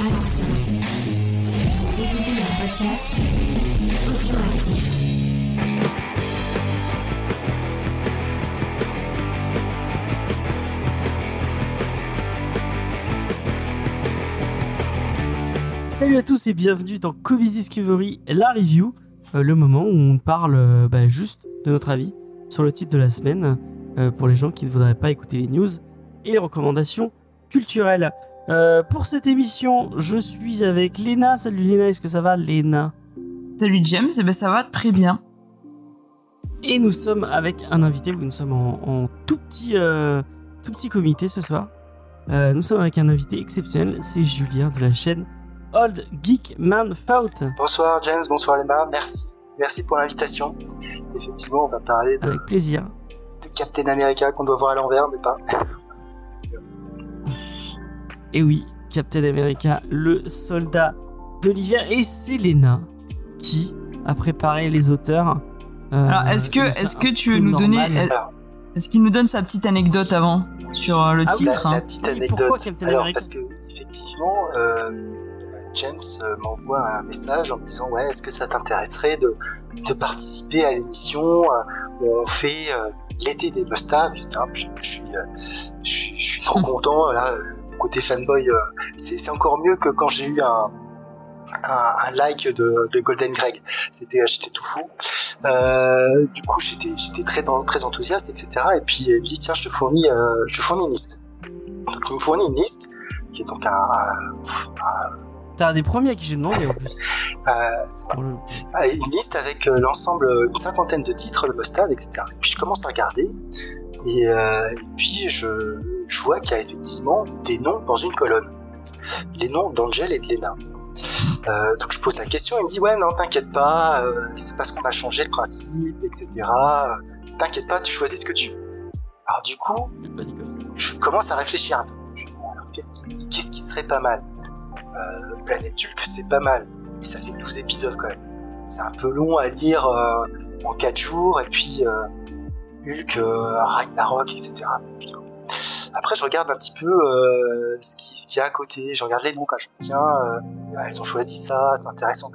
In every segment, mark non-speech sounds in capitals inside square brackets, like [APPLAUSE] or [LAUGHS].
Attention, vous écoutez un podcast audioactif. Salut à tous et bienvenue dans Comics Discovery, la review, euh, le moment où on parle euh, bah, juste de notre avis sur le titre de la semaine euh, pour les gens qui ne voudraient pas écouter les news et les recommandations culturelles. Euh, pour cette émission, je suis avec Léna. Salut Léna, est-ce que ça va Léna? Salut James, eh ben ça va très bien. Et nous sommes avec un invité, nous sommes en, en tout, petit, euh, tout petit comité ce soir. Euh, nous sommes avec un invité exceptionnel, c'est Julien de la chaîne Old Geek Man Faut. Bonsoir James, bonsoir Lena, merci. Merci pour l'invitation. Effectivement, on va parler de, Avec plaisir. de Captain America qu'on doit voir à l'envers, mais pas. Et oui, Captain America, le soldat de l'hiver. Et c'est Léna qui a préparé les auteurs. euh, Alors est-ce que est-ce que tu veux nous donner. Alors, est-ce qu'il nous donne sa petite anecdote avant sur euh, le Ah oui, la, titre la hein petite Oui, anecdote. pourquoi Captain Alors, America parce que effectivement, euh, James m'envoie un message en me disant ouais, est-ce que ça t'intéresserait de, de participer à l'émission où on fait euh, l'été des mustaches, etc. Je, je suis, je, suis, je suis trop [LAUGHS] content. Là, euh, côté fanboy, euh, c'est encore mieux que quand j'ai eu un un, un like de, de Golden Greg. C'était, j'étais tout fou. Euh, du coup, j'étais, j'étais très, très enthousiaste, etc. Et puis, il me dit, tiens, je te fournis, euh, je te fournis une liste. Donc, il me fournit une liste, qui est donc un, un- T'es un des premiers à qui j'ai demandé en plus. [LAUGHS] le- euh, une liste avec euh, l'ensemble, une cinquantaine de titres, le must-have, etc. Et puis, je commence à regarder. Et, euh, et puis, je, je vois qu'il y a effectivement des noms dans une colonne. Les noms d'Angel et de Lena. Euh, donc je pose la question, il me dit ouais non t'inquiète pas, euh, c'est parce qu'on a changé le principe, etc. T'inquiète pas, tu choisis ce que tu veux. Alors du coup, je commence à réfléchir un peu. Je me dis, bon, alors, qu'est-ce qui, qu'est-ce qui serait pas mal? Euh, Planète Hulk, c'est pas mal, mais ça fait 12 épisodes quand même. C'est un peu long à lire en 4 jours, et puis Hulk, Ragnarok, etc. Je. Après, je regarde un petit peu euh, ce qui ce qu'il y a à côté. Je regarde les noms quand je me dis, tiens, euh, elles ont choisi ça, c'est intéressant.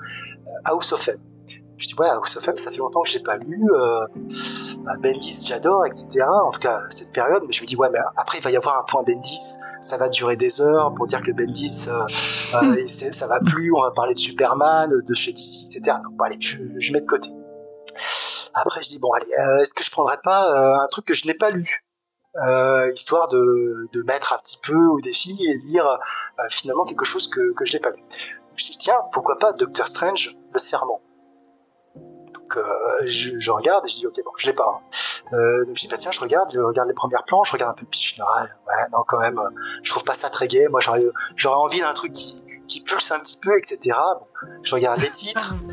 Euh, House of M. Je dis ouais, House of M, ça fait longtemps que j'ai pas lu. Bah, Bendis, j'adore, etc. En tout cas, cette période. Mais je me dis ouais, mais après il va y avoir un point Bendis. Ça va durer des heures pour dire que Bendis, et c'est- ça va plus. On va parler de Superman, de chez DC, etc. Donc bon, allez, je, je mets de côté. Après, je dis bon, allez, euh, est-ce que je prendrais pas euh, un truc que je n'ai pas lu? Euh, histoire de, de mettre un petit peu au défi et de lire euh, finalement quelque chose que, que je n'ai pas lu. Je dis tiens, pourquoi pas Doctor Strange, le serment? Donc euh, je, je regarde et je dis ok bon, je l'ai pas. hein. Euh, donc je dis bah tiens, je regarde, je regarde les premières planches, je regarde un peu le pitch général. Ouais, non quand même, je trouve pas ça très gai. Moi j'aurais j'aurais envie d'un truc qui, qui pulse un petit peu, etc. Bon, je regarde les titres. [LAUGHS]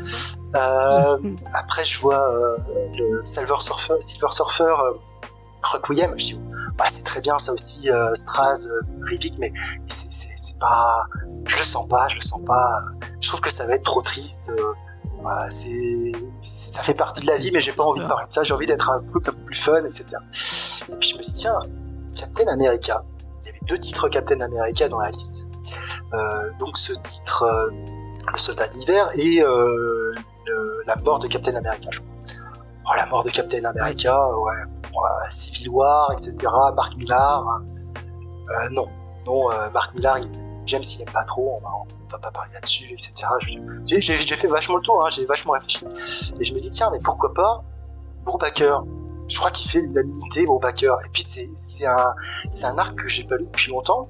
Euh, après, je vois euh, le Silver Surfer, Silver Surfer Requiem. Je dis, bah, c'est très bien ça aussi, euh, Straz, euh, Riddick, mais c'est- pas. Je le sens pas, je le sens pas. Je trouve que ça va être trop triste. euh, voilà, c'est ça fait partie de la vie, mais j'ai pas envie de parler de ça. J'ai envie d'être un peu plus fun, etc. Et puis je me dis, tiens, Captain America. Il y avait deux titres Captain America dans la liste. Euh, donc ce titre, euh, le soldat d'hiver, et euh, le- la mort de Captain America. je crois. Oh, la mort de Captain America, ouais. Ouais, Civil War, etc. Mark Millar. Euh, non, non, euh, Mark Millar, il, James, il pas trop. On va, va pas parler là-dessus, etc. J'ai fait vachement le tour, hein, j'ai vachement réfléchi. Et je me dis, tiens, mais pourquoi pas Brubaker? Je crois qu'il fait l'unanimité, Brubaker. Et puis c'est un, un arc que j'ai pas lu depuis longtemps.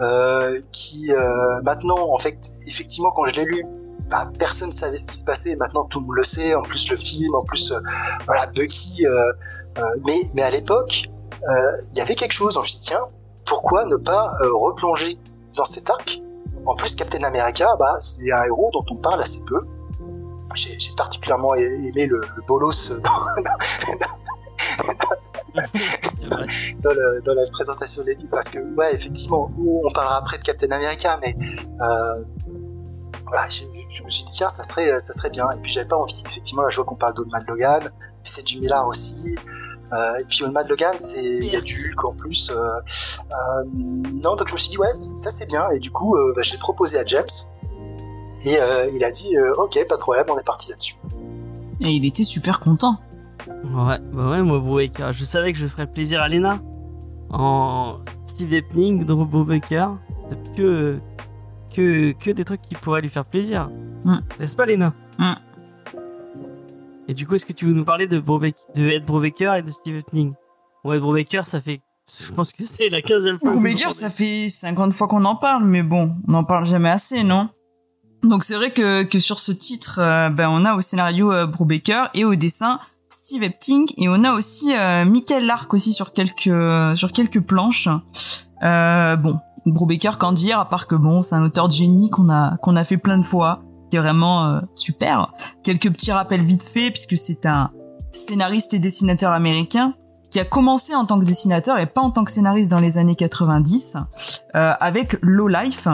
Euh, qui euh, maintenant, en fait, effectivement, quand je l'ai lu, bah, personne savait ce qui se passait. Maintenant, tout le monde le sait. En plus, le film, en plus, euh, voilà, Bucky. euh, euh, mais, mais à l'époque, euh, il y avait quelque chose. On se dit, tiens, pourquoi ne pas replonger dans cet arc? En plus, Captain America, bah, c'est un héros dont on parle assez peu. J'ai j'ai particulièrement aimé le, le bolos [LAUGHS] dans, C'est vrai. dans, le- dans la présentation de l'équipe parce que ouais effectivement on parlera après de Captain America mais euh, voilà je, je me suis dit tiens ça serait ça serait bien et puis j'avais pas envie effectivement là je vois qu'on parle d'Oldman Logan c'est du Millard aussi Euh, et puis Old Logan, c'est adulte en plus. Euh, euh, non, donc je me suis dit, ouais, ça c'est bien. Et du coup, euh, bah, j'ai proposé à James. Et euh, il a dit, euh, ok, pas de problème, on est parti là-dessus. Et il était super content. Ouais, bah ouais, moi, Brubaker, je savais que je ferais plaisir à Lena. En Steve Epning, Drew Brubaker, t'as que, que, que des trucs qui pourraient lui faire plaisir. Mm. N'est-ce pas, Lena Mm. Et du coup, est-ce que tu veux nous parler de, Brubaker, de Ed Brubaker et de Steve Epning Ouais, Ed Brubaker, ça fait. Je pense que c'est la 15e fois. Brubaker, ça fait 50 fois qu'on en parle, mais bon, on n'en parle jamais assez, non? Donc c'est vrai que, que sur ce titre, euh, ben, on a au scénario euh, Brubaker et au dessin Steve Epting, et on a aussi euh, Michael Lark aussi sur quelques, sur quelques planches. Euh, bon, Brubaker, qu'en dire, à part que bon, c'est un auteur de génie qu'on a, qu'on a fait plein de fois, qui est vraiment euh, super. Quelques petits rappels vite fait, puisque c'est un scénariste et dessinateur américain qui a commencé en tant que dessinateur et pas en tant que scénariste dans les années 90 euh, avec Low Life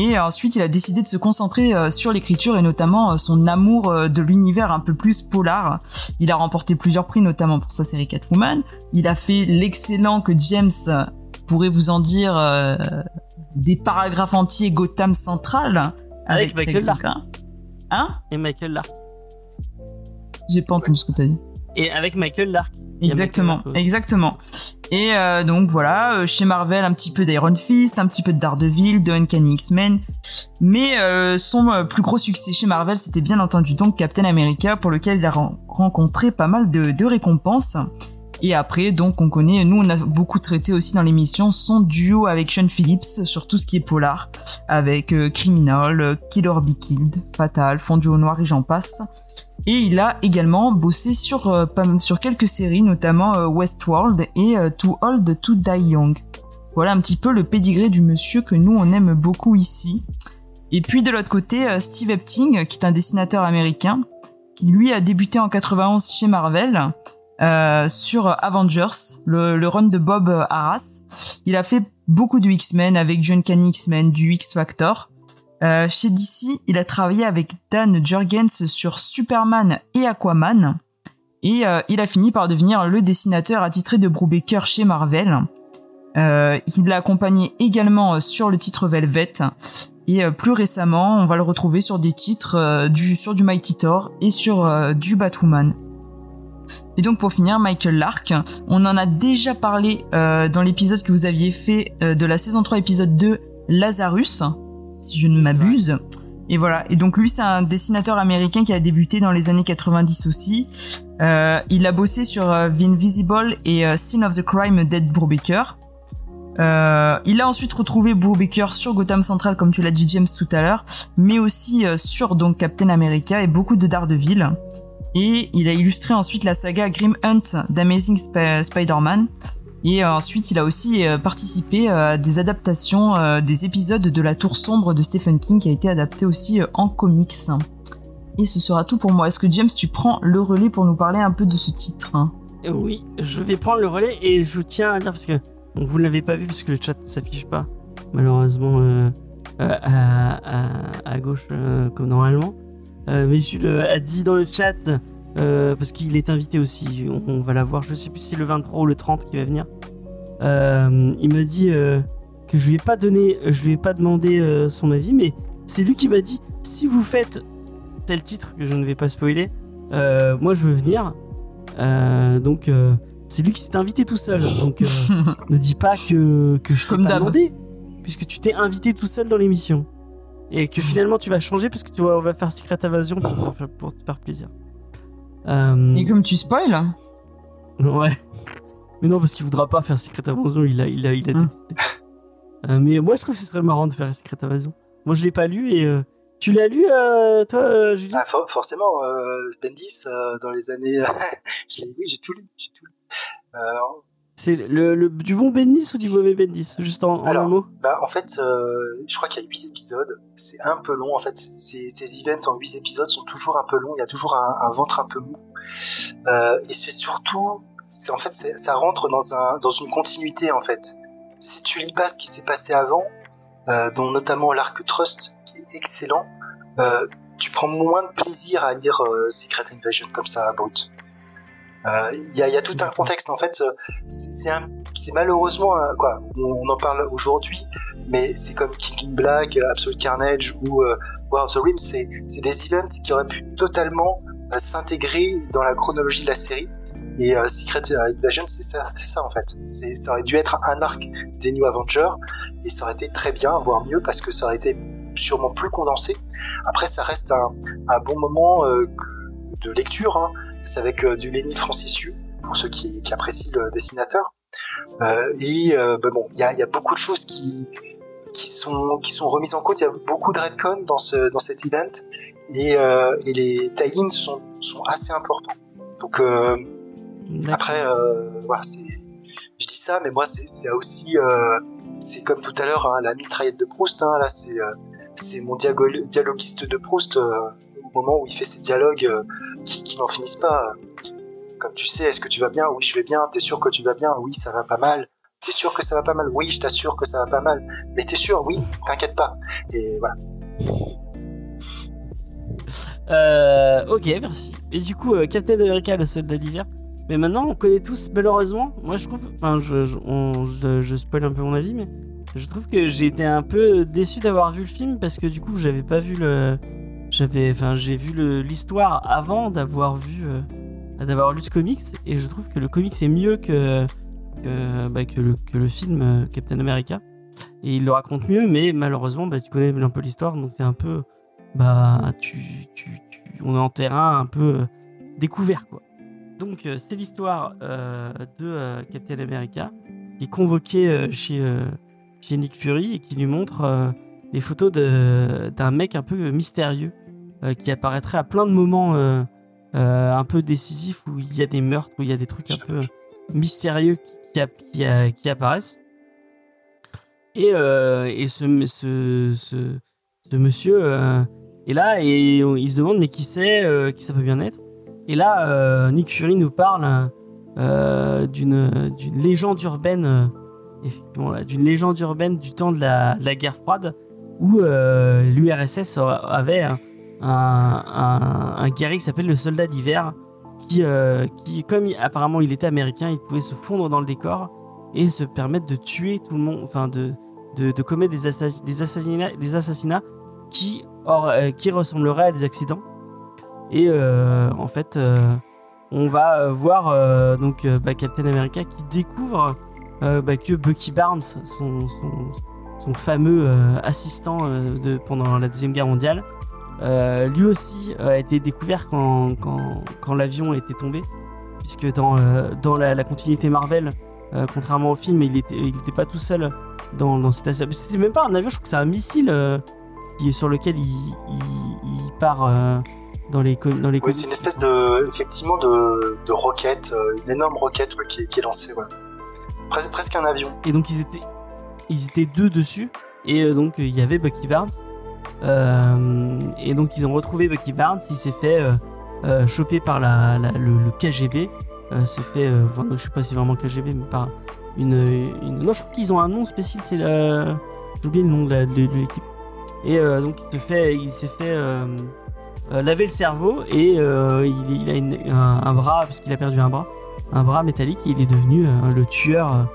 et ensuite il a décidé de se concentrer euh, sur l'écriture et notamment euh, son amour euh, de l'univers un peu plus polar. Il a remporté plusieurs prix notamment pour sa série Catwoman. Il a fait l'excellent que James pourrait vous en dire euh, des paragraphes entiers Gotham Central Avec Michael Lark. Hein Et Michael Lark. J'ai pas entendu ce que t'as dit. Et avec Michael Lark. Exactement, Michael Lark, ouais. exactement. Et euh, donc voilà, euh, chez Marvel, un petit peu d'Iron Fist, un petit peu de Daredevil, de Uncanny X-Men. Mais euh, son plus gros succès chez Marvel, c'était bien entendu donc Captain America, pour lequel il a ren- rencontré pas mal de, de récompenses. Et après, donc, on connaît, nous, on a beaucoup traité aussi dans l'émission son duo avec Sean Phillips sur tout ce qui est polar, avec euh, Criminal, euh, Killer Be Killed, Fatal, Fondu au Noir et j'en passe. Et il a également bossé sur, euh, sur quelques séries, notamment Westworld et Too Old to Die Young. Voilà un petit peu le pédigré du monsieur que nous on aime beaucoup ici. Et puis de l'autre côté, Steve Epting, qui est un dessinateur américain, qui lui a débuté en 91 chez Marvel euh, sur Avengers, le, le run de Bob Arras. Il a fait beaucoup de X-Men avec du Uncanny X-Men, du X-Factor. Euh, chez DC, il a travaillé avec Dan Jurgens sur Superman et Aquaman. Et euh, il a fini par devenir le dessinateur attitré de Brubaker chez Marvel. Euh, il l'a accompagné également sur le titre Velvet. Et euh, plus récemment, on va le retrouver sur des titres euh, du, sur du Mighty Thor et sur euh, du Batwoman. Et donc pour finir, Michael Lark, on en a déjà parlé euh, dans l'épisode que vous aviez fait euh, de la saison 3 épisode 2 Lazarus, si je ne m'abuse. Et voilà, et donc lui c'est un dessinateur américain qui a débuté dans les années 90 aussi. Euh, il a bossé sur The Invisible et Scene of the Crime d'Ed Brubaker. Euh, il a ensuite retrouvé Brubaker sur Gotham Central comme tu l'as dit James tout à l'heure, mais aussi euh, sur donc Captain America et beaucoup de Daredevil. Et il a illustré ensuite la saga Grim Hunt d'Amazing Sp- Spider-Man. Et euh, ensuite, il a aussi euh, participé euh, à des adaptations des épisodes de La Tour Sombre de Stephen King qui a été adapté aussi en comics. Et ce sera tout pour moi. Est-ce que James, tu prends le relais pour nous parler un peu de ce titre hein? Oui, je vais prendre le relais et je tiens à dire parce que vous ne l'avez pas vu parce que le chat ne s'affiche pas malheureusement à, gauche comme normalement. Euh, mais Jules euh, a dit dans le chat euh, parce qu'il est invité aussi. On, on va la voir. Je sais plus si c'est le 23 ou le 30 qui va venir. Il m'a dit que je lui ai pas donné, je lui ai pas demandé son avis, mais c'est lui qui m'a dit si vous faites tel titre que je ne vais pas spoiler, moi je veux venir. Donc c'est lui qui s'est invité tout seul. Donc euh, [LAUGHS] ne dis pas que, que je t'ai pas demandé, puisque tu t'es invité tout seul dans l'émission. Et que finalement tu vas changer parce que tu vas, on va faire Secret Invasion pour, te faire plaisir. Euh, Et comme tu spoil, Ouais. Mais non, parce qu'il voudra pas faire Secret Invasion, il a, il a, il a Hum. détesté. Euh, mais moi je trouve que ce serait marrant de faire Secret Invasion. Moi je l'ai pas lu et. euh, Tu l'as lu, euh, toi, euh, Julie? Ah, for- forcément, euh, Bendis, euh, dans les années... [LAUGHS] je l'ai- oui, j'ai tout lu, j'ai tout lu. C'est le, le- du bon Bendis ou du mauvais Bendis? Juste en, en Alors, un mot Bah, en fait, euh, je crois qu'il y a 8 épisodes. C'est un peu long. En fait, ces, ces events en 8 épisodes sont toujours un peu longs. Il y a toujours un, un ventre un peu mou. Euh, et c'est surtout, c'est en fait, ça rentre dans un, dans une continuité en fait. Si tu lis pas ce qui s'est passé avant, euh, dont notamment l'arc Trust, qui est excellent, euh, tu prends moins de plaisir à lire euh, Secret Invasion comme ça, brut. Il y, a, y, a, tout un contexte en fait. C'est malheureusement quoi. On, en parle aujourd'hui, mais c'est comme King in Black, Absolute Carnage ou War of the Rim. C'est des events qui auraient pu totalement s'intégrer dans la chronologie de la série. Et euh, Secret Invasion, c'est ça, en fait. Ça aurait dû être un arc des New Avengers et ça aurait été très bien, voire mieux, parce que ça aurait été sûrement plus condensé. Après, ça reste un, bon moment euh, de lecture. Hein. C'est avec euh, du Lenny Francissiu pour ceux qui, qui, apprécient le dessinateur. Euh, et ben bon, il y a, y a, beaucoup de choses qui qui sont qui sont remises en cause. Il y a beaucoup de redcon dans ce dans cet event et, et les tie-ins sont sont assez importants. Donc après, euh, voilà, je dis ça, mais moi, c'est aussi, euh, c'est comme tout à l'heure, hein, la mitraillette de Proust. Hein, là, c'est, euh, c'est mon dialoguiste de Proust moment où il fait ses dialogues qui, qui n'en finissent pas. Comme tu sais, est-ce que tu vas bien? Oui, je vais bien. T'es sûr que tu vas bien? Oui, ça va pas mal. T'es sûr que ça va pas mal? Oui, je t'assure que ça va pas mal. Mais t'es sûr? Oui, t'inquiète pas. Et voilà. Euh, ok, merci. Et du coup, Captain America, le soldat d'hiver, mais maintenant, on connaît tous, malheureusement, moi je trouve, enfin, je, je, je, spoil un peu mon avis, mais je trouve que j'ai été un peu déçu d'avoir vu le film parce que du coup, j'avais pas vu le. J'avais, enfin, j'ai vu l'histoire avant d'avoir vu, euh, d'avoir lu ce comics, et je trouve que le comics est mieux que, que, bah, le, film euh, Captain America. Et il le raconte mieux, mais malheureusement, bah, tu connais un peu l'histoire, donc c'est un peu. Bah, tu, tu, on est en terrain un peu euh, découvert, quoi. Donc, c'est l'histoire de Captain America qui est convoqué chez, chez Nick Fury et qui lui montre des photos d'un mec un peu mystérieux qui apparaîtrait à plein de moments un peu décisifs où il y a des meurtres, où il y a des trucs un peu mystérieux qui, qui, apparaissent. Et, et ce, ce, ce, monsieur est là et il se demande mais qui c'est, qui ça peut bien être? Et là, euh, Nick Fury nous parle euh, d'une légende urbaine, euh, d'une légende urbaine du temps de la, guerre froide, où l'URSS avait un, guerrier qui s'appelle le soldat d'hiver, qui, qui, comme apparemment il était américain, il pouvait se fondre dans le décor et se permettre de tuer tout le monde, enfin de, de, commettre des, des, assassinats, des assassinats qui, or, qui ressembleraient à des accidents. Et euh, en fait, euh, on va euh, voir donc bah, Captain America qui découvre bah, que Bucky Barnes, son, fameux assistant de, pendant la Deuxième Guerre mondiale, lui aussi a été découvert quand, quand, quand l'avion était tombé. Puisque dans, dans la, continuité Marvel, contrairement au film, il était, il était pas tout seul dans, dans cet avion. C'était même pas un avion, je crois que c'est un missile qui, sur lequel il, il part dans les dans les oui, c'est une espèce de effectivement de, de roquette, euh, une énorme roquette qui, est, lancée, ouais. presque un avion. Et donc ils étaient ils étaient deux dessus. Et euh, donc il y avait Bucky Barnes. Euh, et donc ils ont retrouvé Bucky Barnes, il s'est fait choper par la, le, KGB, se fait enfin je sais pas si vraiment KGB mais par une, non je crois qu'ils ont un nom spécial c'est la j'ai oublié le nom de l'équipe. Et donc il fait il s'est fait euh, laver le cerveau et euh, il, a un, bras, puisqu'il a perdu un bras, un bras métallique. Et il est devenu euh, le tueur,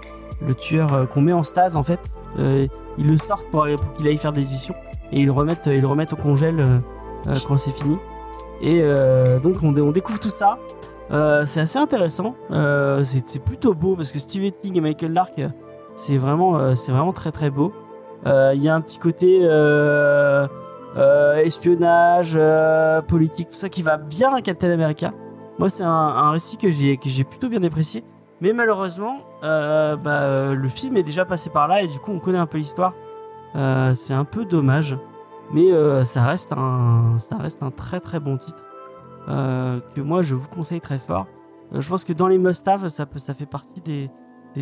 le tueur qu'on met en stase en fait. ils le sortent pour, qu'il aille faire des visions et ils le remettent, ils le remettent au congèle quand c'est fini. Et donc on, découvre tout ça. c'est assez intéressant. c'est plutôt beau parce que Steve Etting et Michael Lark, c'est vraiment, c'est vraiment très très beau. Il y a un petit côté euh, espionnage, euh, politique, tout ça qui va bien à Captain America. Moi, c'est un, récit que j'ai plutôt bien apprécié. Mais malheureusement, euh, bah, le film est déjà passé par là et du coup, on connaît un peu l'histoire. c'est un peu dommage, mais ça reste un ça reste un très très bon titre que moi je vous conseille très fort. je pense que dans les must-have, ça ça fait partie des,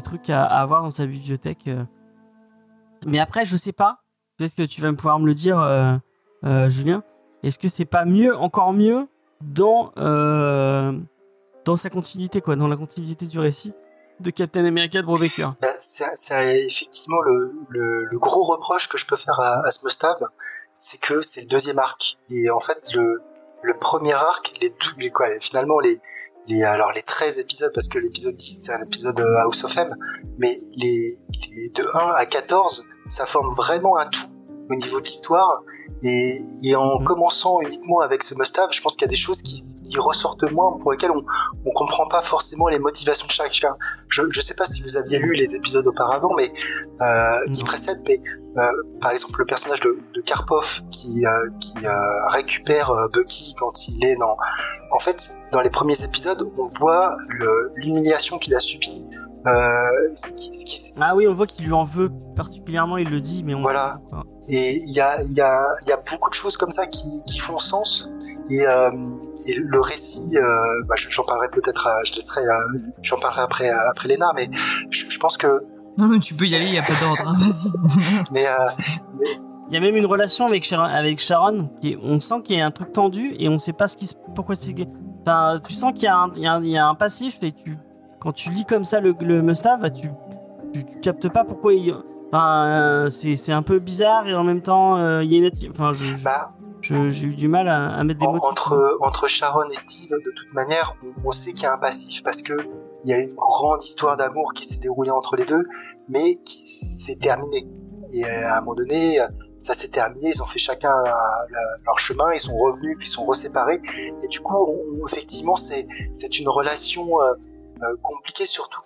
trucs à, avoir dans sa bibliothèque. Mais après, je sais pas. Peut-être que tu vas pouvoir me le dire euh, Julien. Est-ce que c'est pas mieux, encore mieux, dans euh, dans sa continuité, quoi, dans la continuité du récit? De Captain America de bah, C'est effectivement le, le, gros reproche que je peux faire à, à c'est que c'est le deuxième arc. Et en fait, le, le premier arc, les, les quoi, finalement les les, alors les 13 épisodes, parce que l'épisode 10 c'est un épisode euh, House of M, mais les, les de 1 à 14, ça forme vraiment un tout au niveau de l'histoire. Et, et, en Mhm. commençant uniquement avec ce must-have, je pense qu'il y a des choses qui, qui ressortent moins, pour lesquelles on, on comprend pas forcément les motivations de chacun. Je, je sais pas si vous aviez lu les épisodes auparavant, mais euh, qui Non. précèdent, mais euh, par exemple le personnage de, de Karpov qui, euh, qui récupère Bucky quand il est dans. En fait, dans les premiers épisodes, on voit l'humiliation qu'il a subie. Euh, ce qui, ce qui- Ah oui, on voit qu'il lui en veut particulièrement, il le dit, mais on Voilà. Et il y a, il y, a, il y a beaucoup de choses comme ça qui, qui font sens. Et, euh, et le récit, euh, bah, je- j'en parlerai peut-être, je laisserai, euh, j'en parlerai après, après Léna, mais je, je pense que, [LAUGHS] Non, mais tu peux y aller, il y a pas d'ordre, hein, vas-y. [LAUGHS] mais euh, Il y a même une relation avec Sharon, avec Sharon qui est- on sent qu'il y a un truc tendu et on sait pas ce qui se, pourquoi c'est. Enfin, tu sens qu'il y, a un- il y a un- il y a un passif et tu, quand tu lis comme ça le, le must-have, bah, tu, tu, tu captes pas pourquoi il. Enfin, euh, c'est un peu bizarre et en même temps, euh, il y a une. Enfin, je- je- bah, j'ai eu du mal à, à mettre des en- mots. entre, entre Sharon et Steve, de toute manière, on, on sait qu'il y a un passif parce que il y a une grande histoire d'amour qui s'est déroulée entre les deux, mais qui s'est terminée. Et euh, à un moment donné, ça s'est terminé, ils ont fait chacun le- leur chemin, ils sont revenus, puis ils sont reséparés. Et du coup, on- effectivement, c'est c'est une relation euh, compliquée, surtout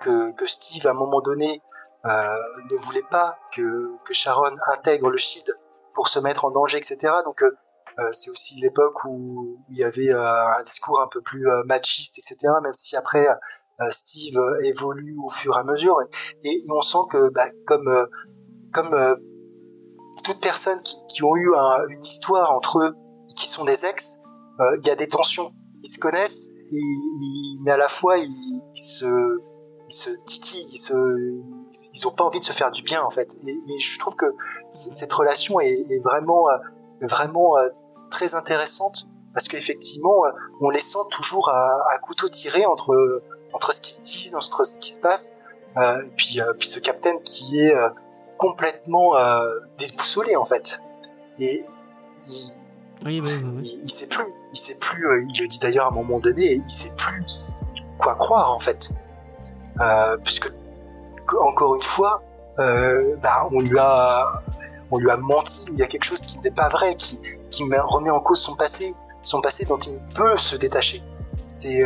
que, que Steve, à un moment donné, euh, ne voulait pas que que Sharon intègre le Shield pour se mettre en danger, etc. Donc euh, c'est aussi l'époque où il y avait un discours un peu plus machiste, etc. Même si après Steve évolue au fur et à mesure, et, on sent que bah, comme comme toutes personnes qui, qui ont eu un- une histoire entre eux, qui sont des ex, il y a des tensions. Ils se connaissent, et, ils- mais à la fois ils, ils se ils se titillent, ils se ils ont pas envie de se faire du bien en fait. Et, et je trouve que cette relation est, est vraiment euh, vraiment euh, très intéressante parce qu'effectivement euh, on les sent toujours à, à couteau tiré entre entre ce qui se disent, entre ce qui se passe, euh, et puis euh, puis ce capitaine qui est euh, complètement déboussolé en fait. Et il, oui, oui. il, il sait plus, il sait plus. euh, il le dit d'ailleurs à un moment donné, il sait plus quoi croire en fait, euh, puisque encore une fois, euh, bah, on lui a, on lui a menti. Il y a quelque chose qui n'est pas vrai, qui, qui met- remet en cause son passé, son passé dont il peut se détacher. C'est,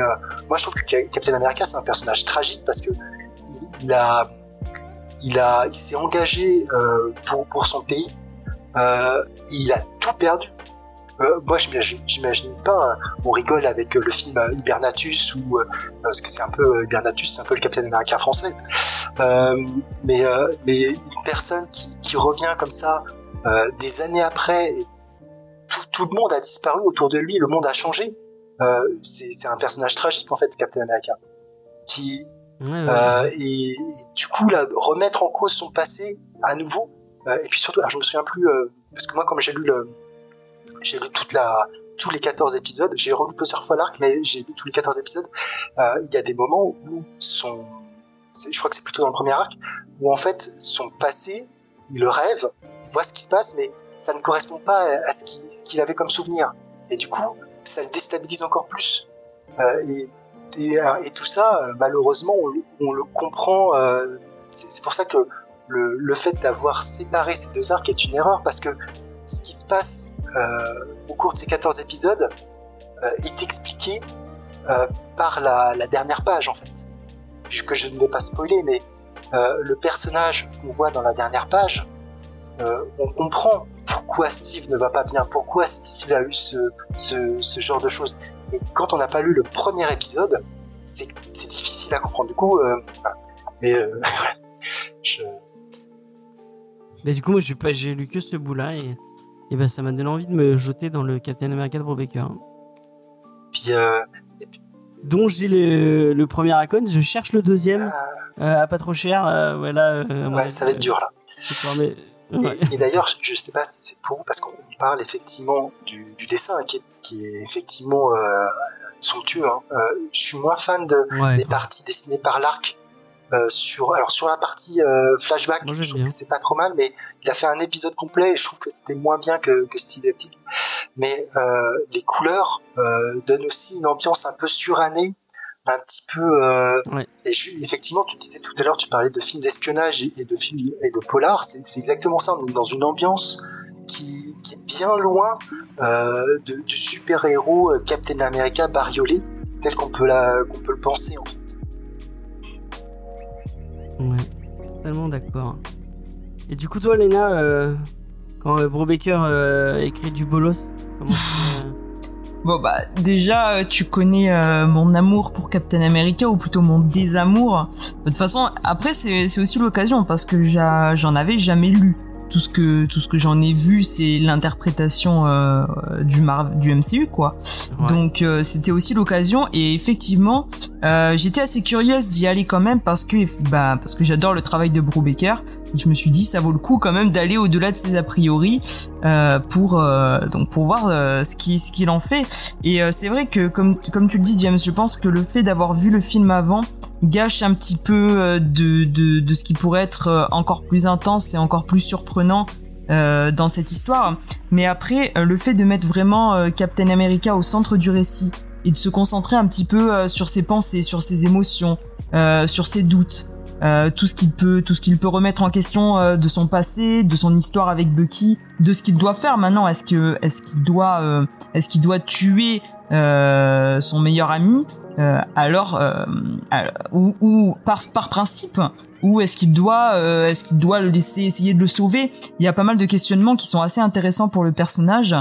moi je trouve que Ca- Captain America c'est un personnage tragique parce que il, il a, il a, il s'est engagé pour pour son pays. Et il a tout perdu. Euh, moi, j'imagine, pas. euh, On rigole avec euh, le film euh, Hibernatus ou euh, parce que c'est un peu Hibernatus, c'est un peu le Capitaine Américain français. Mais mais une personne qui, qui revient comme ça des années après, tout, tout le monde a disparu autour de lui, le monde a changé. C'est, un personnage tragique en fait, Captain America, qui Ouais, ouais, ouais. et, et du coup là remettre en cause son passé à nouveau et puis surtout alors je me souviens plus parce que moi comme j'ai lu le j'ai lu toute tous les 14 épisodes. J'ai relu plusieurs fois l'arc mais j'ai lu tous les 14 épisodes. Euh, il y a des moments où son je crois que c'est plutôt dans le premier arc où en fait son passé il le rêve voit ce qui se passe mais ça ne correspond pas à ce qu'il avait comme souvenir. Et du coup ça le déstabilise encore plus. Euh, euh, et tout ça, malheureusement, on, le- comprend. c'est c'est pour ça que le, le fait d'avoir séparé ces deux arcs est une erreur, parce que ce qui se passe euh, au cours de ces 14 épisodes euh, est expliqué euh, par la, dernière page, en fait. Que je ne vais pas spoiler, mais euh, le personnage qu'on voit dans la dernière page, euh, on comprend pourquoi Steve ne va pas bien, pourquoi Steve a eu ce, genre de choses. Et quand on n'a pas lu le premier épisode, c'est difficile à comprendre. Du coup, euh, mais euh, [LAUGHS] Mais du coup, moi, j'ai lu que ce bout-là et ben, ça m'a donné envie de me jeter dans le Captain America de Bob Baker. puis euh, Dont j'ai le, le premier Acon, je cherche le deuxième euh, à pas trop cher. voilà. euh, ouais, ça va être dur là. mais- Et, ouais. et d'ailleurs, je- sais pas si c'est pour vous parce qu'on parle effectivement du, du dessin hein, qui, est, qui est effectivement somptueux. Hein. Je suis moins fan de, Ouais. des parties dessinées par l'arc euh, sur alors sur la partie euh, flashback, Moi, je trouve bien. que c'est pas trop mal, mais il a fait un épisode complet et je trouve que c'était moins bien que, que Steve Epting. Mais euh, les couleurs donnent aussi une ambiance un peu surannée, un petit peu. Ouais. Et je- effectivement, tu disais tout à l'heure, tu parlais de films d'espionnage et, et de films et de polar. C'est exactement ça. On est dans une ambiance qui, qui est bien loin de, du super héros Captain America bariolé tel qu'on peut la qu'on peut le penser en fait. Ouais, totalement d'accord. Et du coup, toi, Léna, euh, quand euh, Brubaker euh, écrit du bolos, comment tu, euh, Bon bah déjà tu connais euh, mon amour pour Captain America ou plutôt mon désamour. De toute façon après c'est c'est aussi l'occasion parce que j'en avais jamais lu. Tout ce que tout ce que j'en ai vu c'est l'interprétation euh, du Mar du MCU quoi. ouais. Donc euh, c'était aussi l'occasion et effectivement euh, j'étais assez curieuse d'y aller quand même parce que bah parce que j'adore le travail de Brubaker. Et je me suis dit ça vaut le coup quand même d'aller au-delà de ses a priori euh, pour euh, donc pour voir euh, ce qui ce qu'il en fait. Et euh, c'est vrai que comme comme tu le dis James, je pense que le fait d'avoir vu le film avant gâche un petit peu euh, de, de de ce qui pourrait être euh, encore plus intense et encore plus surprenant euh, dans cette histoire. Mais après, euh, le fait de mettre vraiment Captain America au centre du récit et de se concentrer un petit peu sur ses pensées, sur ses émotions, euh, sur ses doutes, euh, tout ce qu'il peut, tout ce qu'il peut remettre en question de son passé, de son histoire avec Bucky, de ce qu'il doit faire maintenant. Est-ce que, est-ce qu'il doit, est-ce qu'il doit tuer son meilleur ami? Euh, alors, euh, ou, par par principe ou est-ce qu'il doit, euh, est-ce qu'il doit le laisser essayer de le sauver? Il y a pas mal de questionnements qui sont assez intéressants pour le personnage.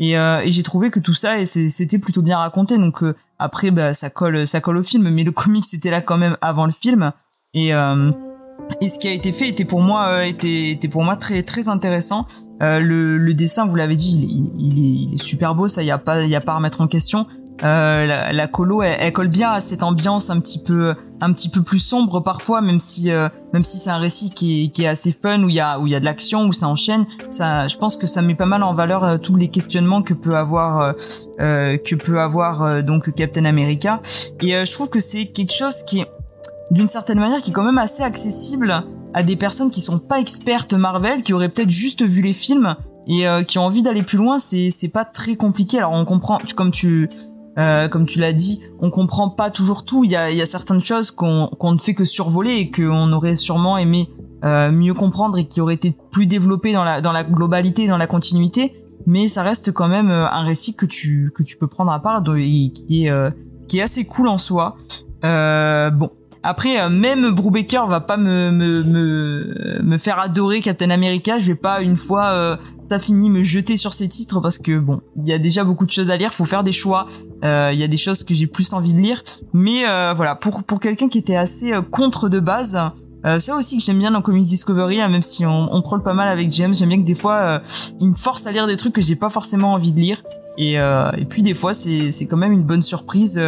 Et, euh, et j'ai trouvé que tout ça, c'était plutôt bien raconté. Donc euh, après, bah, ça colle, ça colle au film, mais le comic c'était là quand même avant le film. Et euh, et ce qui a été fait était pour moi, était, était pour moi très très intéressant. Le, le dessin, vous l'avez dit, il, est- il, est, il est super beau. Ça, y a pas, y a pas à remettre en question. Euh, la, la colo, elle, elle colle bien à cette ambiance un petit peu, un petit peu plus sombre parfois, même si, euh, même si c'est un récit qui est, qui est assez fun où il y a, où il y a de l'action, où ça enchaîne. Ça, je pense que ça met pas mal en valeur euh, tous les questionnements que peut avoir, que peut avoir donc Captain America. Et je trouve que c'est quelque chose qui est, d'une certaine manière, qui est quand même assez accessible à des personnes qui sont pas expertes Marvel, qui auraient peut-être juste vu les films et euh, qui ont envie d'aller plus loin. C'est, c'est pas très compliqué. Alors on comprend, comme tu, euh, comme tu l'as dit, on comprend pas toujours tout. Il y a, y a certaines choses qu'on ne fait que survoler et qu'on aurait sûrement aimé euh, mieux comprendre et qui auraient été plus développées dans la dans la globalité, dans la continuité. Mais ça reste quand même euh, un récit que tu que tu peux prendre à part et qui est euh, qui est assez cool en soi. Euh, bon. Après, euh, même Brubaker va pas me, me, me, me faire adorer Captain America. Je vais pas une fois euh, t'as fini me jeter sur ces titres parce que bon, il y a déjà beaucoup de choses à lire. Faut faire des choix. Euh, Il y a des choses que j'ai plus envie de lire. Mais euh, voilà, pour pour quelqu'un qui était assez euh, contre de base, euh, ça aussi que j'aime bien dans Comic Discovery, hein, même si on, on troll pas mal avec James. J'aime bien que des fois, il me force à lire des trucs que j'ai pas forcément envie de lire. Et, et puis des fois, c'est c'est quand même une bonne surprise,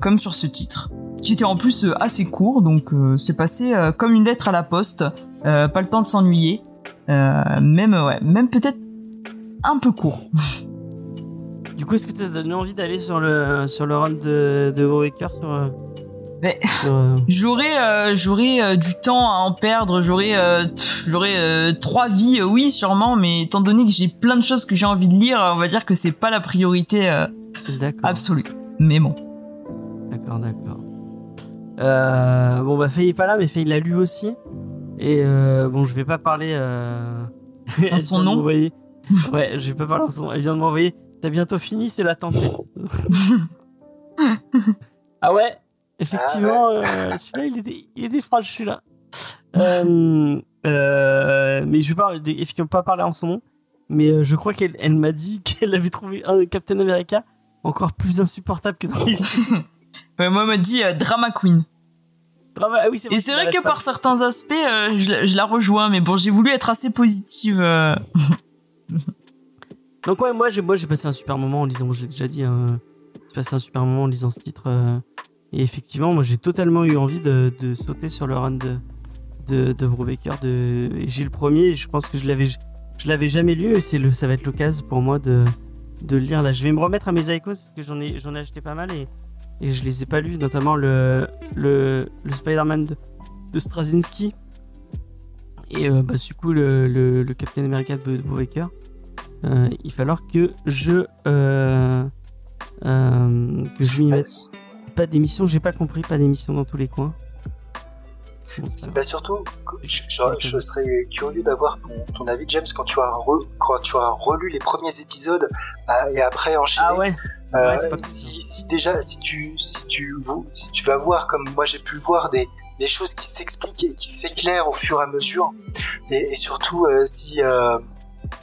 comme sur ce titre qui était en plus assez court, donc euh, c'est passé euh, comme une lettre à la poste. Euh, pas le temps de s'ennuyer. Euh, même ouais, même peut-être un peu court. [LAUGHS] Du coup, est-ce que tu as donné envie d'aller sur le, sur le run de, de Brubaker sur, euh, Mais- euh, [LAUGHS] J'aurais euh, j'aurais euh, du temps à en perdre, j'aurais j'aurais trois vies, oui sûrement, mais étant donné que j'ai plein de choses que j'ai envie de lire, on va dire que c'est pas la priorité absolue. Mais bon. D'accord, d'accord. Bon, bah, Faye est pas là, mais Faye l'a lu aussi. Et euh, bon, je vais pas parler. Euh... [LAUGHS] elle son vient de nom m'envoyer- Ouais, je vais pas parler en son nom. Elle vient de m'envoyer. T'as bientôt fini, c'est la tempête. [LAUGHS] ah ouais, effectivement, euh, celui-là, il est, des, il est des phrases, celui-là. Euh, euh, mais je vais pas, effectivement pas parler en son nom. Mais euh, je crois qu'elle elle m'a dit [LAUGHS] qu'elle avait trouvé un Captain America encore plus insupportable que dans les films. Ouais, moi on m'a dit euh, drama queen. Drama- ah oui, c'est Et c'est vrai que par certains aspects, euh, je, la- je la rejoins, mais bon, j'ai voulu être assez positive. euh. [LAUGHS] Donc ouais, moi j'ai moi j'ai passé un super moment en lisant, je l'ai déjà dit, hein, j'ai passé un super moment en lisant ce titre. euh, et effectivement, moi j'ai totalement eu envie de, de sauter sur le run de de, de Brubaker. De, et j'ai le premier, et je pense que je l'avais je l'avais jamais lu et c'est le ça va être l'occasion pour moi de de le lire là. Je vais me remettre à mes Icos parce que j'en ai j'en ai acheté pas mal et et je les ai pas lus, notamment le, le, le Spider-Man de, de Straczynski et euh, bah, du coup le, le, le Captain America de, Brubaker. Euh, il va falloir que je euh, euh, que je lui Bah, mette pas d'émission, j'ai pas compris, pas d'émission dans tous les coins. C'est bah surtout, je, je- je serais curieux d'avoir ton, ton avis, James, quand tu as re- quand tu as relu les premiers épisodes euh, et après enchaîné. Ah ouais, Euh, Ouais, c'est si, si déjà, si tu, si tu, si tu vas voir comme moi j'ai pu le voir des, des choses qui s'expliquent et qui s'éclairent au fur et à mesure, et, et surtout euh, si, euh,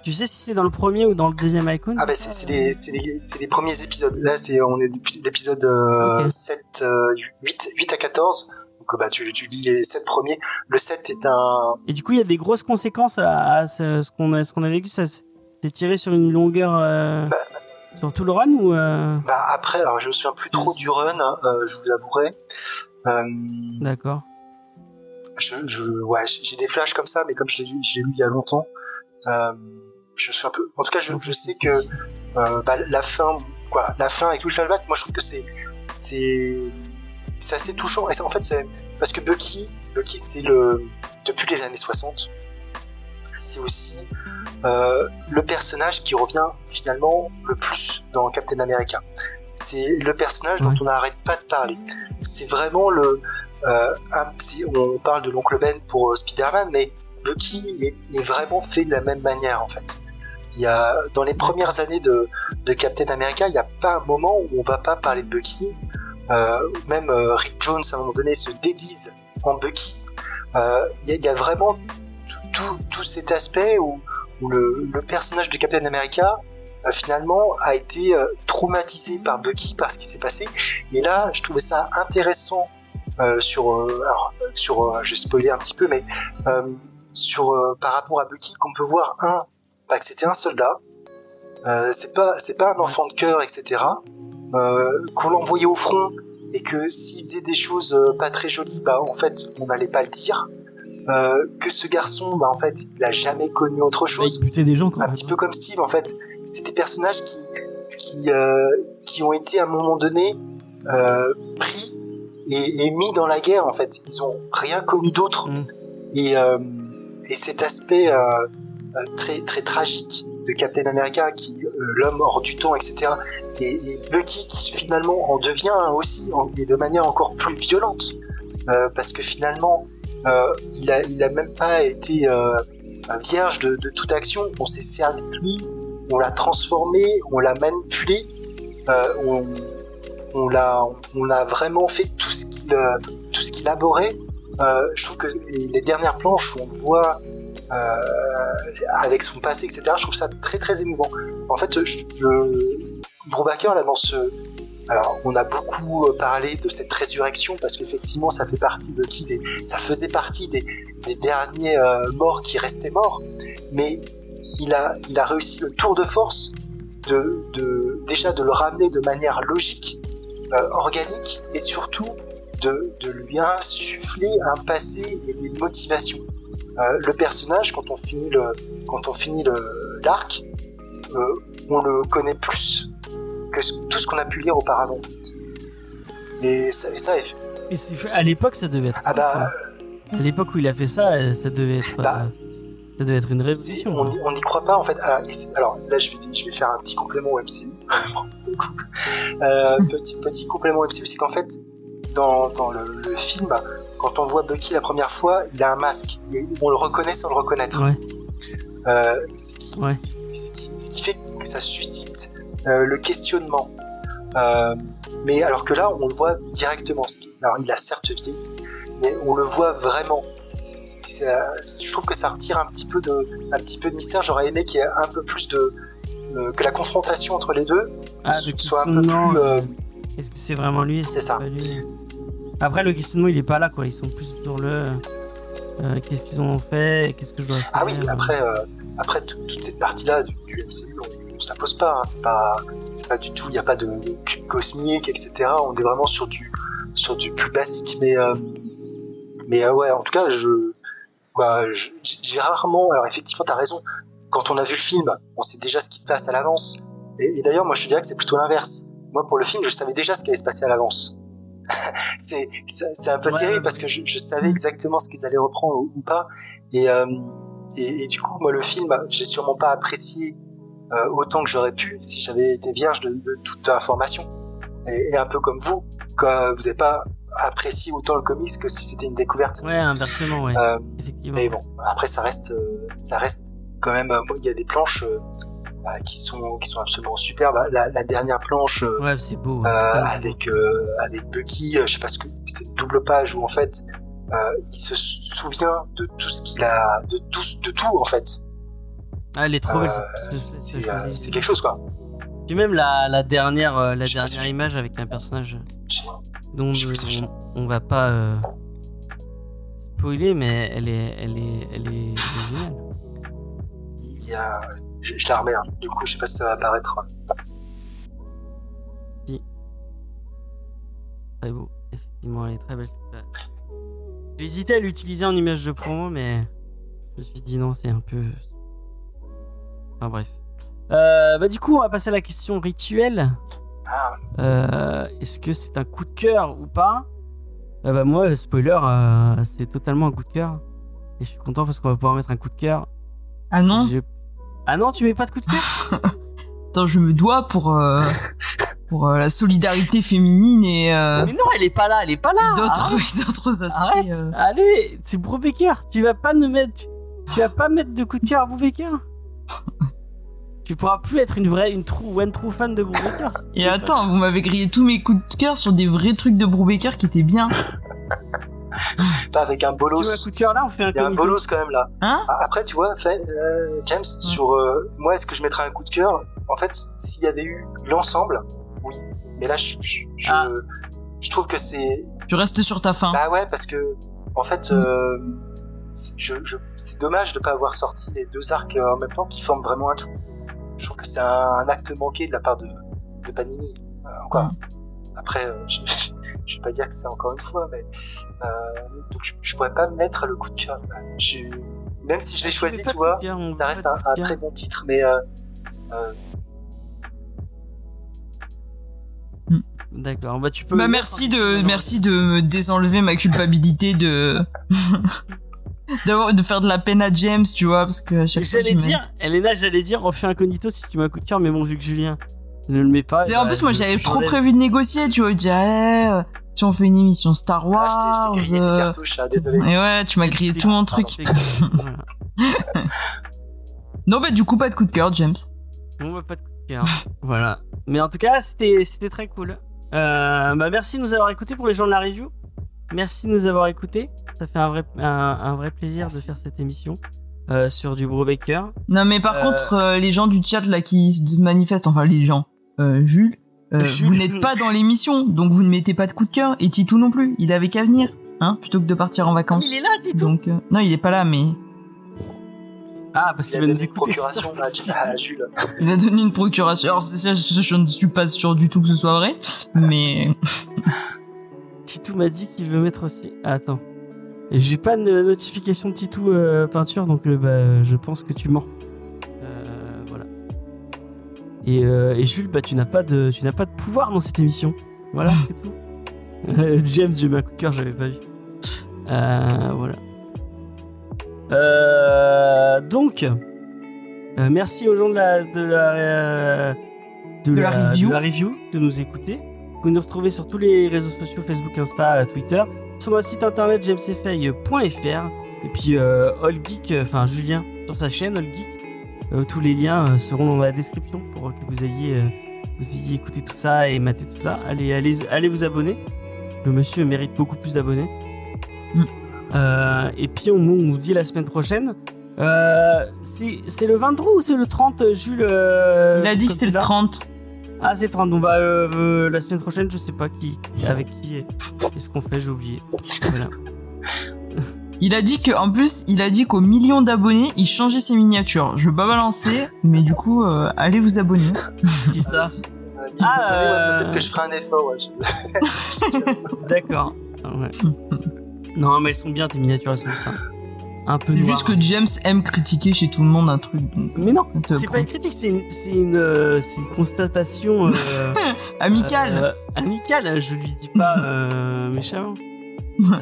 tu sais si c'est dans le premier ou dans le deuxième icon ah bah c'est c'est les, c'est les, c'est les premiers épisodes. Là c'est on est l'épi- l'épisode euh, Ok. 7, euh, 8, 8 à 14. Donc bah tu, tu lis les 7 premiers. Le 7 est un, Et du coup, il y a des grosses conséquences à, à ce, ce qu'on a, ce qu'on a vécu. Ça s'est tiré sur une longueur euh, Bah. Sur tout le run ou euh, bah après alors je me souviens plus trop du run, euh, je vous l'avouerai. Euh, D'accord. je, je, ouais, j'ai des flashs comme ça, mais comme je l'ai lu, je l'ai lu il y a longtemps, euh, je suis un peu. En tout cas, je, je sais que euh, bah, la fin, quoi, la fin avec tout le flashback, moi je trouve que c'est c'est c'est assez touchant. Et en fait, c'est parce que Bucky, Bucky, c'est le depuis les années 60, c'est aussi le personnage qui revient finalement le plus dans Captain America. C'est le personnage dont on n'arrête pas de parler. C'est vraiment le euh, un- on parle de l'oncle Ben pour euh, Spider-Man, mais Bucky est, est vraiment fait de la même manière en fait. Il y a dans les premières années de, de Captain America, il n'y a pas un moment où on va pas parler de Bucky. Euh, même euh, Rick Jones à un moment donné se déguise en Bucky. Euh, Il y, a- il y a vraiment tout, tout, tout cet aspect où, où le, personnage de Captain America euh, finalement a été euh, traumatisé par Bucky par ce qui s'est passé. Et là, je trouvais ça intéressant euh, sur, euh, alors, sur, je vais spoiler un petit peu, mais sur par rapport à Bucky, qu'on peut voir un, bah, que c'était un soldat, c'est pas, c'est pas un enfant de cœur, etc. Qu'on l'envoyait au front et que s'il faisait des choses pas très jolies, bah en fait, on n'allait pas le dire. Euh, que ce garçon, bah en fait, il a jamais connu autre Bah, chose il des gens quand un même. petit peu comme Steve en fait. C'est des personnages qui qui euh, qui ont été à un moment donné euh, pris et, et mis dans la guerre en fait. Ils ont rien connu d'autre Mm. et euh, et cet aspect euh, très très tragique de Captain America qui euh, l'homme hors du temps etc. Et, et Bucky qui finalement en devient aussi en- et de manière encore plus violente euh, parce que finalement il a il a même pas été euh, vierge de, toute action. On s'est servi de lui, on l'a transformé, on l'a manipulé, euh, on, l'a, a vraiment fait tout ce qu'il, euh, tout ce. Euh, je trouve que les dernières planches où on le voit euh, avec son passé, etc. Je trouve ça très très émouvant. En fait, je, là dans ce, alors on a beaucoup parlé de cette résurrection parce qu'effectivement ça fait partie de qui des, ça faisait partie des, des derniers euh, morts qui restaient morts, mais il a, il a réussi le tour de force de, de déjà de le ramener de manière logique, euh, organique et surtout de, de lui insuffler un passé et des motivations. Euh, le personnage, quand on finit le, quand on finit le l'arc, euh, on le connaît plus que ce- tout ce qu'on a pu lire auparavant. Et ça, et ça Et c'est à l'époque, ça devait être. ah bah, hein. À l'époque où il a fait ça, euh, ça devait être. Bah, euh, ça devait être une révolution. on n'y- n'y croit pas en fait. Ah, alors là, je vais, je vais faire un petit complément au MCU. [LAUGHS] euh, petit, petit complément au MCU, c'est qu'en fait, dans, dans le, le film, quand on voit Bucky la première fois, il a un masque. Et on le reconnaît sans le reconnaître. Ouais. Euh, ce, qui, Ouais. ce, qui, ce qui fait que ça suscite euh, le questionnement. Euh, mais alors que là, on le voit directement. Ce Alors, il a certes vieilli, mais on le voit vraiment. Euh, je trouve que ça retire un petit peu de, un petit peu de mystère. J'aurais aimé qu'il y ait un peu plus de, euh, que la confrontation entre les deux Ah, soit un peu plus. Est-ce que c'est vraiment lui C'est que ça. lui Après, le questionnement, il est pas là, quoi. Ils sont plus sur le. euh, qu'est-ce qu'ils ont fait Qu'est-ce que je dois faire Ah oui, après, euh, après tout- toute cette partie-là du, du MCU, on, se la pose pas. hein. C'est pas, c'est pas du tout. Il n'y a pas de cube cosmique, etc. On est vraiment sur du, sur du plus basique. Mais, euh, mais euh, ouais, en tout cas, je, quoi, je- j'ai rarement. Alors effectivement, t'as raison. Quand on a vu le film, on sait déjà ce qui se passe à l'avance. Et, et d'ailleurs, moi, je te dirais que c'est plutôt l'inverse. moi pour le film, je savais déjà ce qui allait se passer à l'avance. [LAUGHS] c'est c'est c'est un peu Ouais, terrible ouais. parce que je, je savais exactement ce qu'ils allaient reprendre ou, ou pas. Et, euh, et, et du coup, moi, le film, j'ai sûrement pas apprécié euh, autant que j'aurais pu si j'avais été vierge de, de toute information. Et, et un peu comme vous, quand vous n'avez pas apprécié autant le comics que si c'était une découverte. Ouais, inversement, ouais. Euh, Effectivement. mais bon, après ça reste, euh, ça reste quand même. euh, Il y a des planches euh, bah, qui sont qui sont absolument superbes. La, la dernière planche Ouais, c'est beau. ouais. euh, avec euh, avec Bucky, je sais pas ce que c'est double page où en fait euh, il se souvient de tout ce qu'il a, de tout de tout en fait. Ah, elle est trop belle Euh, C'est euh, c'est quelque chose quoi. Puis même la, la dernière, euh, la dernière si- image avec un personnage dont Je si on, on va pas euh, spoiler, mais elle est, elle est, elle est, géniale. Il y a, je, je la remets. hein. Du coup, je sais pas si ça va apparaître. Très beau. Effectivement, elle est très belle. J'hésitais à l'utiliser en image de promo, mais je me suis dit non, c'est un peu. Enfin bref. Euh, bah du coup, on va passer à la question rituelle. Ah, Euh, Est-ce que c'est un coup de cœur ou pas? Euh, bah moi, spoiler, euh, c'est totalement un coup de cœur. Et je suis content parce qu'on va pouvoir mettre un coup de cœur. Ah non? J'ai- Ah non, tu mets pas de coup de cœur? [LAUGHS] Attends, je me dois pour, euh, pour euh, la solidarité féminine et, euh, Mais non, elle est pas là, elle est pas là. d'autres [LAUGHS] aspects. arrête. euh. Allez, c'est Brubaker. Tu vas pas nous mettre, tu, tu vas pas mettre de coup de cœur à Brubaker? [LAUGHS] tu pourras plus être une vraie, une true, one true fan de Brubaker. [LAUGHS] Et attends, vous m'avez grillé tous mes coups de cœur sur des vrais trucs de Brubaker qui étaient bien. [LAUGHS] pas avec un Tu bolos. un coup de cœur là, on fait un Il y a un bolos quand même là. Hein Ah, Après, tu vois, fait, euh, James, sur euh, moi, est-ce que je mettrais un coup de cœur? En fait, s'il y avait eu l'ensemble, oui. Mais là, je, je, je, Ah. je trouve que c'est Tu restes sur ta fin. bah ouais parce que en fait, euh, c'est- dommage de pas avoir sorti les deux arcs en même temps qui forment vraiment un tout. Je trouve que c'est un, un acte manqué de la part de, de Panini. Euh, encore. Mm. Après, euh, [LAUGHS] je, je vais pas dire que c'est encore une fois, mais euh, donc je, je pourrais pas mettre le coup de cœur. Je- Même si je l'ai choisi, tu vois, ça reste un, très bon titre, mais euh, euh, D'accord, bah tu peux. Bah merci hein. de merci de me désenlever ma culpabilité de [LAUGHS] de faire de la peine à James, tu vois, parce que à chaque fois, J'allais dire, Elena, j'allais dire, on fait incognito si tu mets un coup de cœur, mais bon, vu que Julien ne le met pas. C'est bah, en plus moi j'avais trop prévu de négocier, tu vois, je disais, eh, euh, si on fait une émission Star ah, Wars, je t'ai- je t'ai grillé des euh, cartouches, hein, désolé. et ouais, tu m'as grillé tout mon truc. Non bah du coup pas de coup de cœur, James. On va pas de coup de cœur. [LAUGHS] voilà. Mais en tout cas, c'était c'était très cool. Euh, bah merci de nous avoir écoutés pour les gens de la review. Merci de nous avoir écoutés. Ça fait un vrai, un, un vrai plaisir Merci. de faire cette émission euh, sur du Brubaker. Non mais par Euh, contre euh, les gens du chat là qui se manifestent, enfin les gens, euh, Jules, euh, Jules. vous n'êtes pas dans l'émission, donc vous ne mettez pas de coup de cœur. Et Titou non plus, il avait qu'à venir, hein, plutôt que de partir en vacances. Il est là, dis tout. Donc euh, non il est pas là mais Ah, parce Il qu'il a va nous donné une écouter. procuration ça. à, à Jules. il a donné une procuration. Alors c'est ça, je, je ne suis pas sûr du tout que ce soit vrai, mais [LAUGHS] Titou m'a dit qu'il veut mettre aussi. Ah, attends. J'ai pas de notification de Titou euh, peinture, donc euh, bah, je pense que tu mens. Euh, voilà. Et, et Jules, bah, tu n'as pas de, tu n'as pas de pouvoir dans cette émission. Voilà, c'est tout. [LAUGHS] [LAUGHS] James, j'ai mis un coup de cœur, j'avais pas vu. Voilà. Donc, merci aux gens de la, de la, De la review. de la review de nous écouter. Vous pouvez nous retrouver sur tous les réseaux sociaux Facebook, Insta, euh, Twitter, sur notre site internet jamesfay.fr et puis euh, All Geek, euh, enfin Julien sur sa chaîne All Geek. Euh, tous les liens seront dans la description pour que vous ayez, vous ayez écouté tout ça et maté tout ça. Allez, allez, allez vous abonner. Le monsieur mérite beaucoup plus d'abonnés. Mm. Euh, et puis on, on vous dit la semaine prochaine. Euh, c'est le 23 ou c'est le 30 Jules euh, il a dit que c'était le l'as 30. Ah, c'est le 30. Bon, bah, euh, euh, la semaine prochaine, je sais pas qui, avec qui, et qu'est-ce qu'on fait, j'ai oublié. Voilà. [LAUGHS] Il a dit que en plus, il a dit qu'aux millions d'abonnés, il changeait ses miniatures. Je veux pas balancer, mais du coup, euh, allez vous abonner. [LAUGHS] Qui ça Ah, ouais, euh, Peut-être que je ferai un effort. Ouais, [LAUGHS] D'accord. Ah, ouais. non, mais elles sont bien, tes miniatures, elles sont bien. Un peu C'est juste que James aime critiquer chez tout le monde un truc. donc, Mais non, on te c'est pas une critique, c'est une, c'est une, euh, c'est une constatation euh, [LAUGHS] Amical. euh, amicale. Je lui dis pas [LAUGHS] euh, méchamment.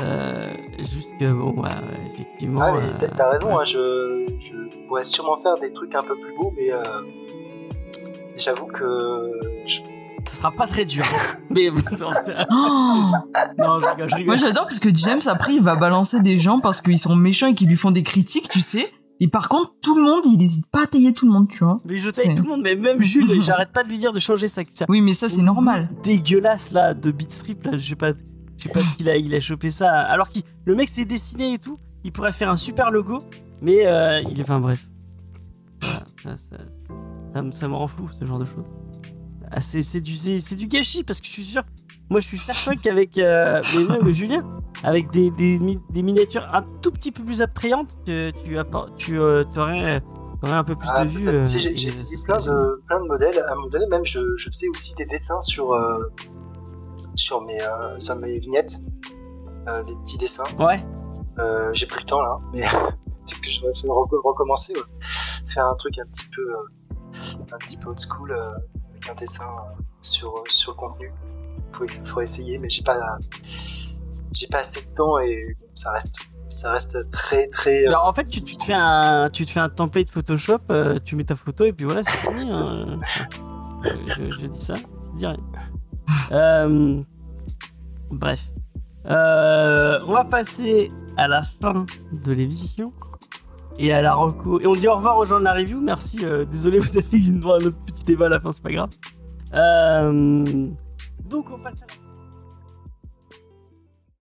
Euh, juste que bon, bah, effectivement. Ah, mais euh, t'as- raison, hein, je, je pourrais sûrement faire des trucs un peu plus beaux, mais euh, j'avoue que je- Ce sera pas très dur. [LAUGHS] mais non, Oh je rigole, je rigole. Moi j'adore parce que James après il va balancer des gens parce qu'ils sont méchants et qu'ils lui font des critiques, tu sais. Et par contre tout le monde il hésite pas à tailler tout le monde, tu vois. Mais je taille tout le monde, mais même Jules, [LAUGHS] j'arrête pas de lui dire de changer sa. Oui mais ça c'est normal. Dégueulasse là, de Beatstrip là, je sais pas, je sais pas qu'il a, il a chopé ça. Alors que le mec s'est dessiné et tout, il pourrait faire un super logo, mais euh, il est, enfin bref. Voilà, ça, ça, ça me, ça me rend fou ce genre de choses. Ah, c'est, du, gâchis parce que je suis sûr, moi je suis certain qu'avec, euh, même Julien, avec des, des, mi- des miniatures un tout petit peu plus attrayantes, tu, tu, euh, t'aurais un peu plus Ah, de vues. euh, j'ai essayé plein de, plein de modèles. À un moment donné, même, je, je faisais aussi des dessins sur, euh, sur, mes, euh, sur mes vignettes. Euh, des petits dessins. Ouais. Euh, j'ai plus le temps là, mais [LAUGHS] peut-être que je vais recommencer. ouais. Faire un truc un petit peu, euh, un petit peu old school euh, un dessin euh, sur, sur le contenu. Faut, faut essayer, mais j'ai pas, pas assez de temps et ça reste, ça reste très très. euh, Alors, en fait, tu, te fais un, tu te fais un template Photoshop, euh, tu mets ta photo et puis voilà, c'est fini. hein. je, dis ça, je dis rien. Euh, bref. Euh, on va passer à la fin de l'émission et à la reco. Et on dit au revoir aux gens de la review. Merci. euh, désolé, [LAUGHS] vous avez eu une- un autre petit débat à la fin, c'est pas grave. Euh, donc, on passe à la